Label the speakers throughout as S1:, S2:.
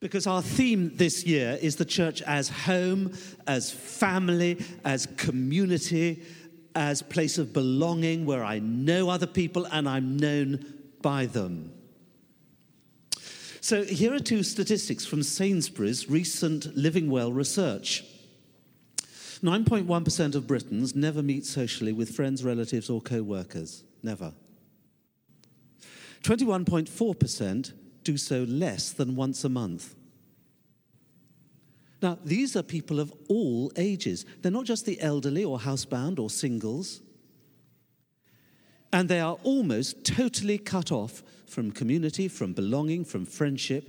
S1: Because our theme this year is the church as home, as family, as community, as place of belonging where I know other people and I'm known by them. So here are two statistics from Sainsbury's recent Living Well research. 9.1% of Britons never meet socially with friends, relatives, or co workers. Never. 21.4% do so less than once a month. Now, these are people of all ages. They're not just the elderly or housebound or singles. And they are almost totally cut off from community, from belonging, from friendship,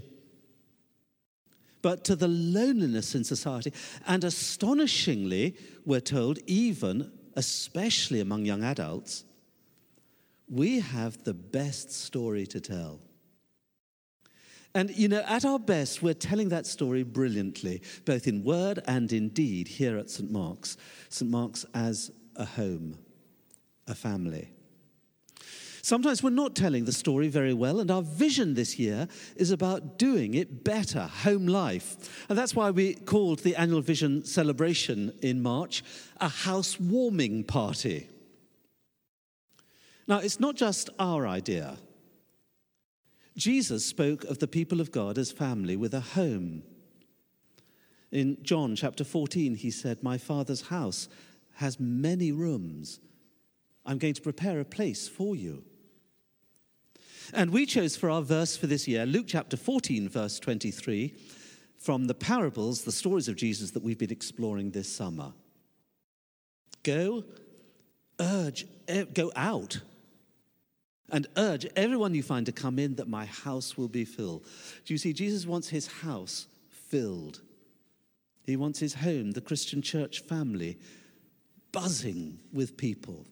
S1: but to the loneliness in society. And astonishingly, we're told, even, especially among young adults, we have the best story to tell. And you know, at our best, we're telling that story brilliantly, both in word and in deed, here at St. Mark's. St. Mark's as a home, a family. Sometimes we're not telling the story very well, and our vision this year is about doing it better, home life. And that's why we called the annual vision celebration in March a housewarming party. Now, it's not just our idea. Jesus spoke of the people of God as family with a home. In John chapter 14, he said, My Father's house has many rooms. I'm going to prepare a place for you. And we chose for our verse for this year Luke chapter 14, verse 23, from the parables, the stories of Jesus that we've been exploring this summer. Go, urge, eh, go out and urge everyone you find to come in that my house will be filled. Do you see, Jesus wants his house filled. He wants his home, the Christian church family, buzzing with people.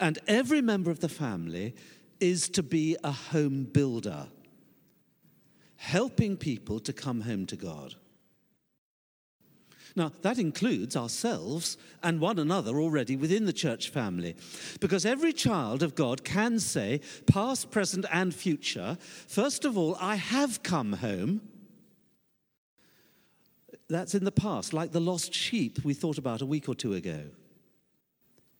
S1: And every member of the family is to be a home builder, helping people to come home to God. Now, that includes ourselves and one another already within the church family. Because every child of God can say, past, present, and future, first of all, I have come home. That's in the past, like the lost sheep we thought about a week or two ago.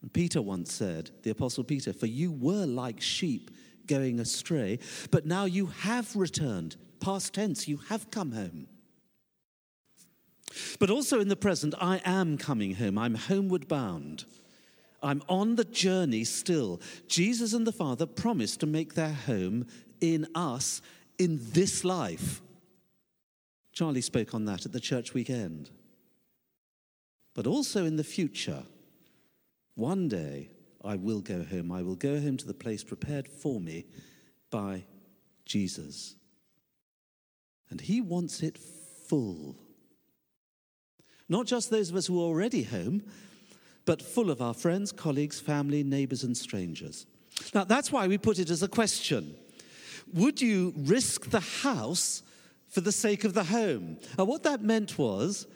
S1: And Peter once said, the Apostle Peter, For you were like sheep going astray, but now you have returned. Past tense, you have come home. But also in the present, I am coming home. I'm homeward bound. I'm on the journey still. Jesus and the Father promised to make their home in us in this life. Charlie spoke on that at the church weekend. But also in the future, one day I will go home. I will go home to the place prepared for me by Jesus. And he wants it full. Not just those of us who are already home, but full of our friends, colleagues, family, neighbors, and strangers. Now, that's why we put it as a question Would you risk the house for the sake of the home? And what that meant was,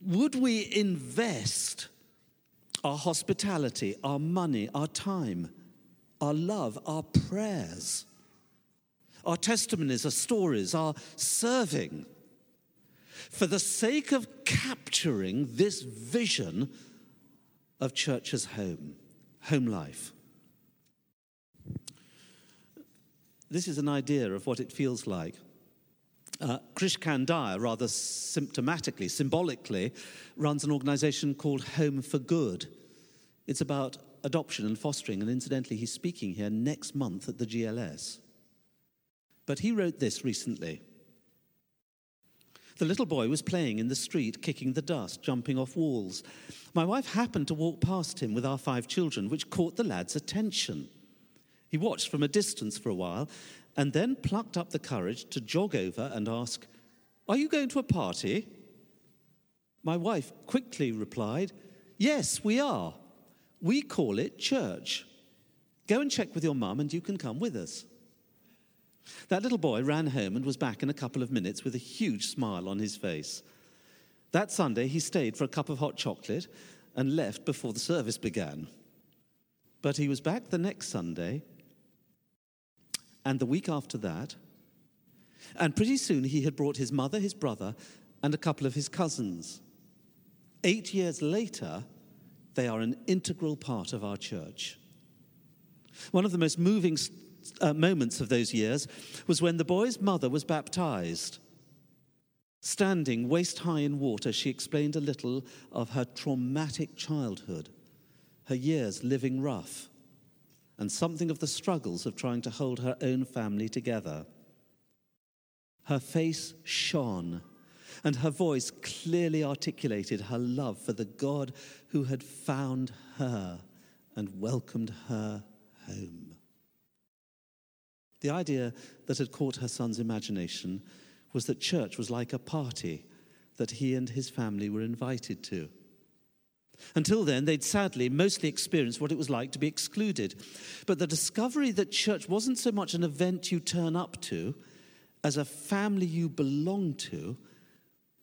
S1: would we invest our hospitality, our money, our time, our love, our prayers, our testimonies, our stories, our serving for the sake of capturing this vision of church as home, home life. This is an idea of what it feels like. Uh, Krish Kandiah, rather symptomatically, symbolically, runs an organization called Home for Good. It's about adoption and fostering, and incidentally, he's speaking here next month at the GLS. But he wrote this recently. The little boy was playing in the street, kicking the dust, jumping off walls. My wife happened to walk past him with our five children, which caught the lad's attention. He watched from a distance for a while and then plucked up the courage to jog over and ask, Are you going to a party? My wife quickly replied, Yes, we are. We call it church. Go and check with your mum and you can come with us. That little boy ran home and was back in a couple of minutes with a huge smile on his face. That Sunday, he stayed for a cup of hot chocolate and left before the service began. But he was back the next Sunday, and the week after that, And pretty soon he had brought his mother, his brother, and a couple of his cousins. Eight years later, they are an integral part of our church. One of the most moving uh, moments of those years was when the boy's mother was baptized. Standing waist high in water, she explained a little of her traumatic childhood, her years living rough, and something of the struggles of trying to hold her own family together. Her face shone, and her voice clearly articulated her love for the God who had found her and welcomed her home. The idea that had caught her son's imagination was that church was like a party that he and his family were invited to. Until then, they'd sadly mostly experienced what it was like to be excluded. But the discovery that church wasn't so much an event you turn up to as a family you belong to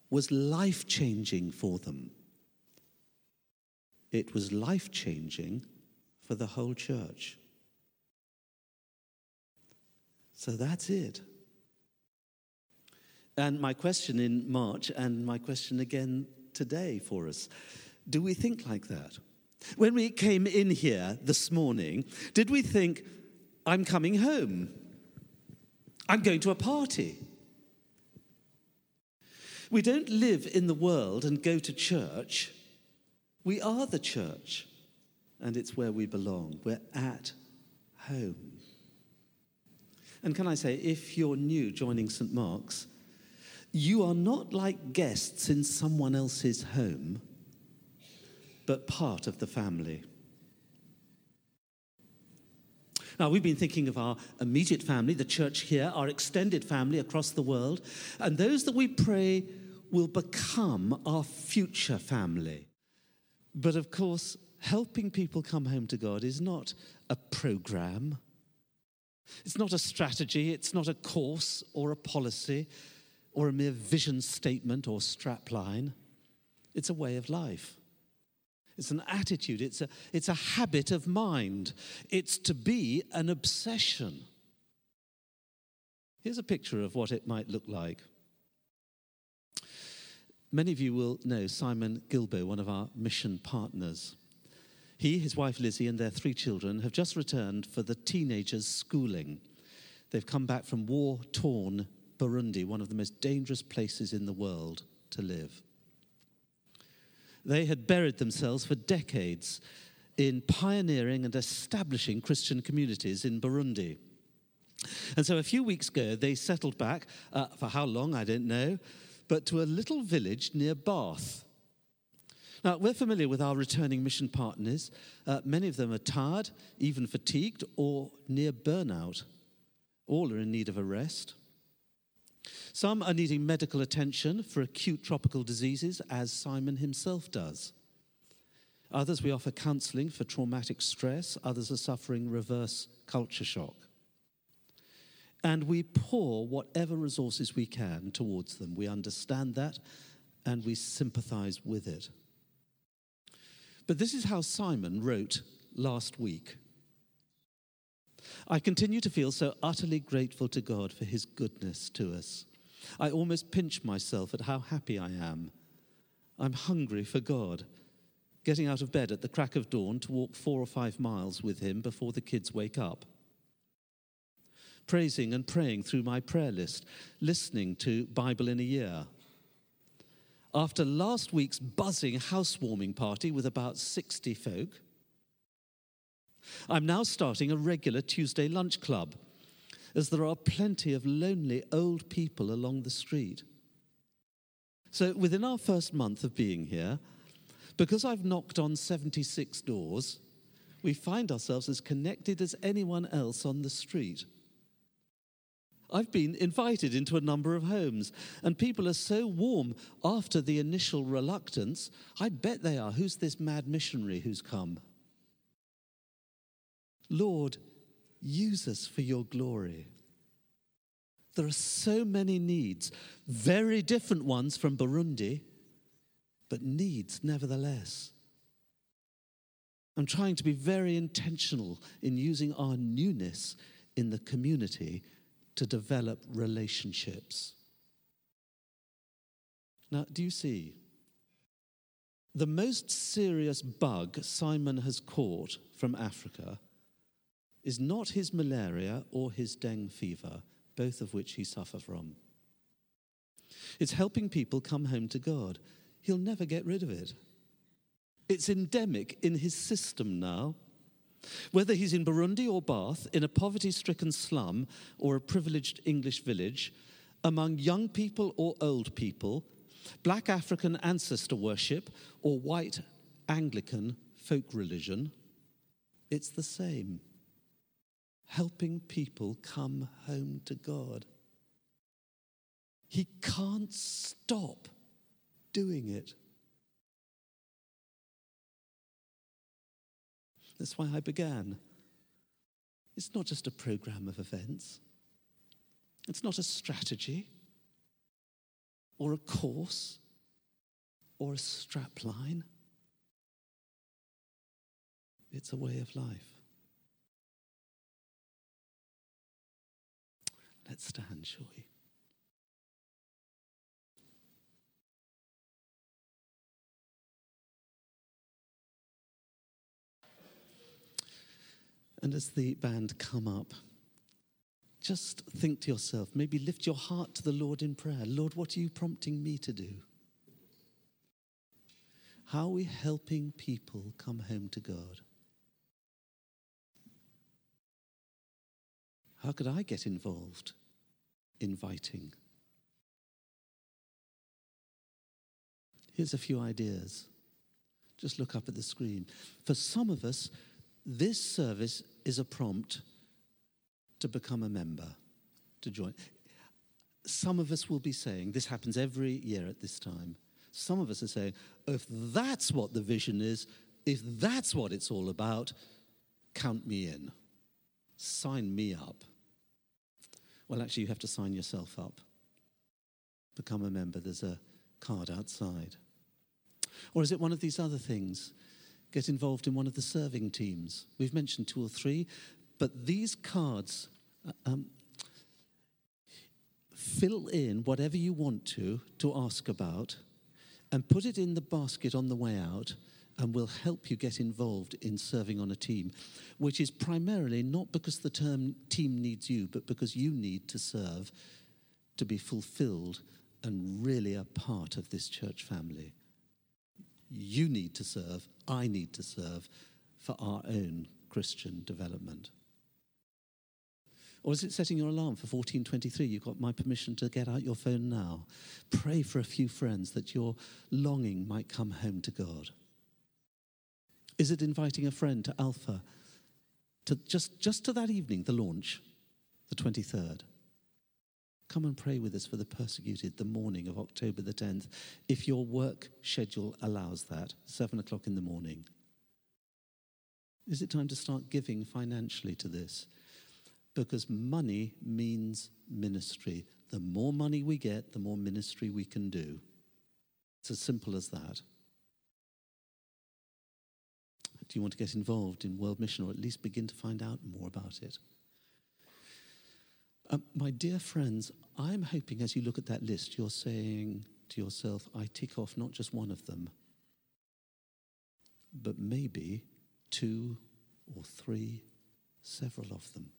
S1: was life changing for them. It was life changing for the whole church. So that's it. And my question in March, and my question again today for us do we think like that? When we came in here this morning, did we think, I'm coming home? I'm going to a party? We don't live in the world and go to church. We are the church, and it's where we belong. We're at home. And can I say, if you're new joining St. Mark's, you are not like guests in someone else's home, but part of the family. Now, we've been thinking of our immediate family, the church here, our extended family across the world, and those that we pray will become our future family. But of course, helping people come home to God is not a program it's not a strategy, it's not a course or a policy or a mere vision statement or strapline. It's a way of life. It's an attitude, it's a, it's a habit of mind. It's to be an obsession. Here's a picture of what it might look like. Many of you will know Simon Gilbo, one of our mission partners. He, his wife Lizzie, and their three children have just returned for the teenagers' schooling. They've come back from war torn Burundi, one of the most dangerous places in the world to live. They had buried themselves for decades in pioneering and establishing Christian communities in Burundi. And so a few weeks ago, they settled back, uh, for how long, I don't know, but to a little village near Bath now, we're familiar with our returning mission partners. Uh, many of them are tired, even fatigued, or near burnout. All are in need of a rest. Some are needing medical attention for acute tropical diseases, as Simon himself does. Others, we offer counseling for traumatic stress. Others are suffering reverse culture shock. And we pour whatever resources we can towards them. We understand that and we sympathize with it. But this is how Simon wrote last week. I continue to feel so utterly grateful to God for his goodness to us. I almost pinch myself at how happy I am. I'm hungry for God, getting out of bed at the crack of dawn to walk four or five miles with him before the kids wake up. Praising and praying through my prayer list, listening to Bible in a Year after last week's buzzing housewarming party with about 60 folk, I'm now starting a regular Tuesday lunch club, as there are plenty of lonely old people along the street. So, within our first month of being here, because I've knocked on 76 doors, we find ourselves as connected as anyone else on the street. I've been invited into a number of homes, and people are so warm after the initial reluctance. I bet they are. Who's this mad missionary who's come? Lord, use us for your glory. There are so many needs, very different ones from Burundi, but needs nevertheless. I'm trying to be very intentional in using our newness in the community to develop relationships. Now, do you see? The most serious bug Simon has caught from Africa is not his malaria or his dengue fever, both of which he suffers from. It's helping people come home to God. He'll never get rid of it. It's endemic in his system now. Whether he's in Burundi or Bath, in a poverty stricken slum or a privileged English village, among young people or old people, black African ancestor worship or white Anglican folk religion, it's the same. Helping people come home to God. He can't stop doing it. That's why I began. It's not just a program of events, it's not a strategy or a course or a strapline. It's a way of life. Let's stand, shall we? And as the band come up, just think to yourself, maybe lift your heart to the Lord in prayer. Lord, what are you prompting me to do? How are we helping people come home to God? How could I get involved? Inviting. Here's a few ideas. Just look up at the screen. For some of us, this service is a prompt to become a member, to join. Some of us will be saying, this happens every year at this time. Some of us are saying, if that's what the vision is, if that's what it's all about, count me in. Sign me up. Well, actually, you have to sign yourself up. Become a member. There's a card outside. Or is it one of these other things? Get involved in one of the serving teams. We've mentioned two or three, but these cards uh, um, fill in whatever you want to to ask about and put it in the basket on the way out and will help you get involved in serving on a team, which is primarily not because the term team needs you, but because you need to serve to be fulfilled and really a part of this church family you need to serve, I need to serve for our own Christian development? Or is it setting your alarm for 1423? You've got my permission to get out your phone now. Pray for a few friends that your longing might come home to God. Is it inviting a friend to Alpha to just, just to that evening, the launch, the 23rd? Come and pray with us for the persecuted the morning of October the 10th, if your work schedule allows that, seven o'clock in the morning. Is it time to start giving financially to this? Because money means ministry. The more money we get, the more ministry we can do. It's as simple as that. Do you want to get involved in World Mission or at least begin to find out more about it? Um, my dear friends, I'm hoping as you look at that list, you're saying to yourself, I tick off not just one of them, but maybe two or three, several of them.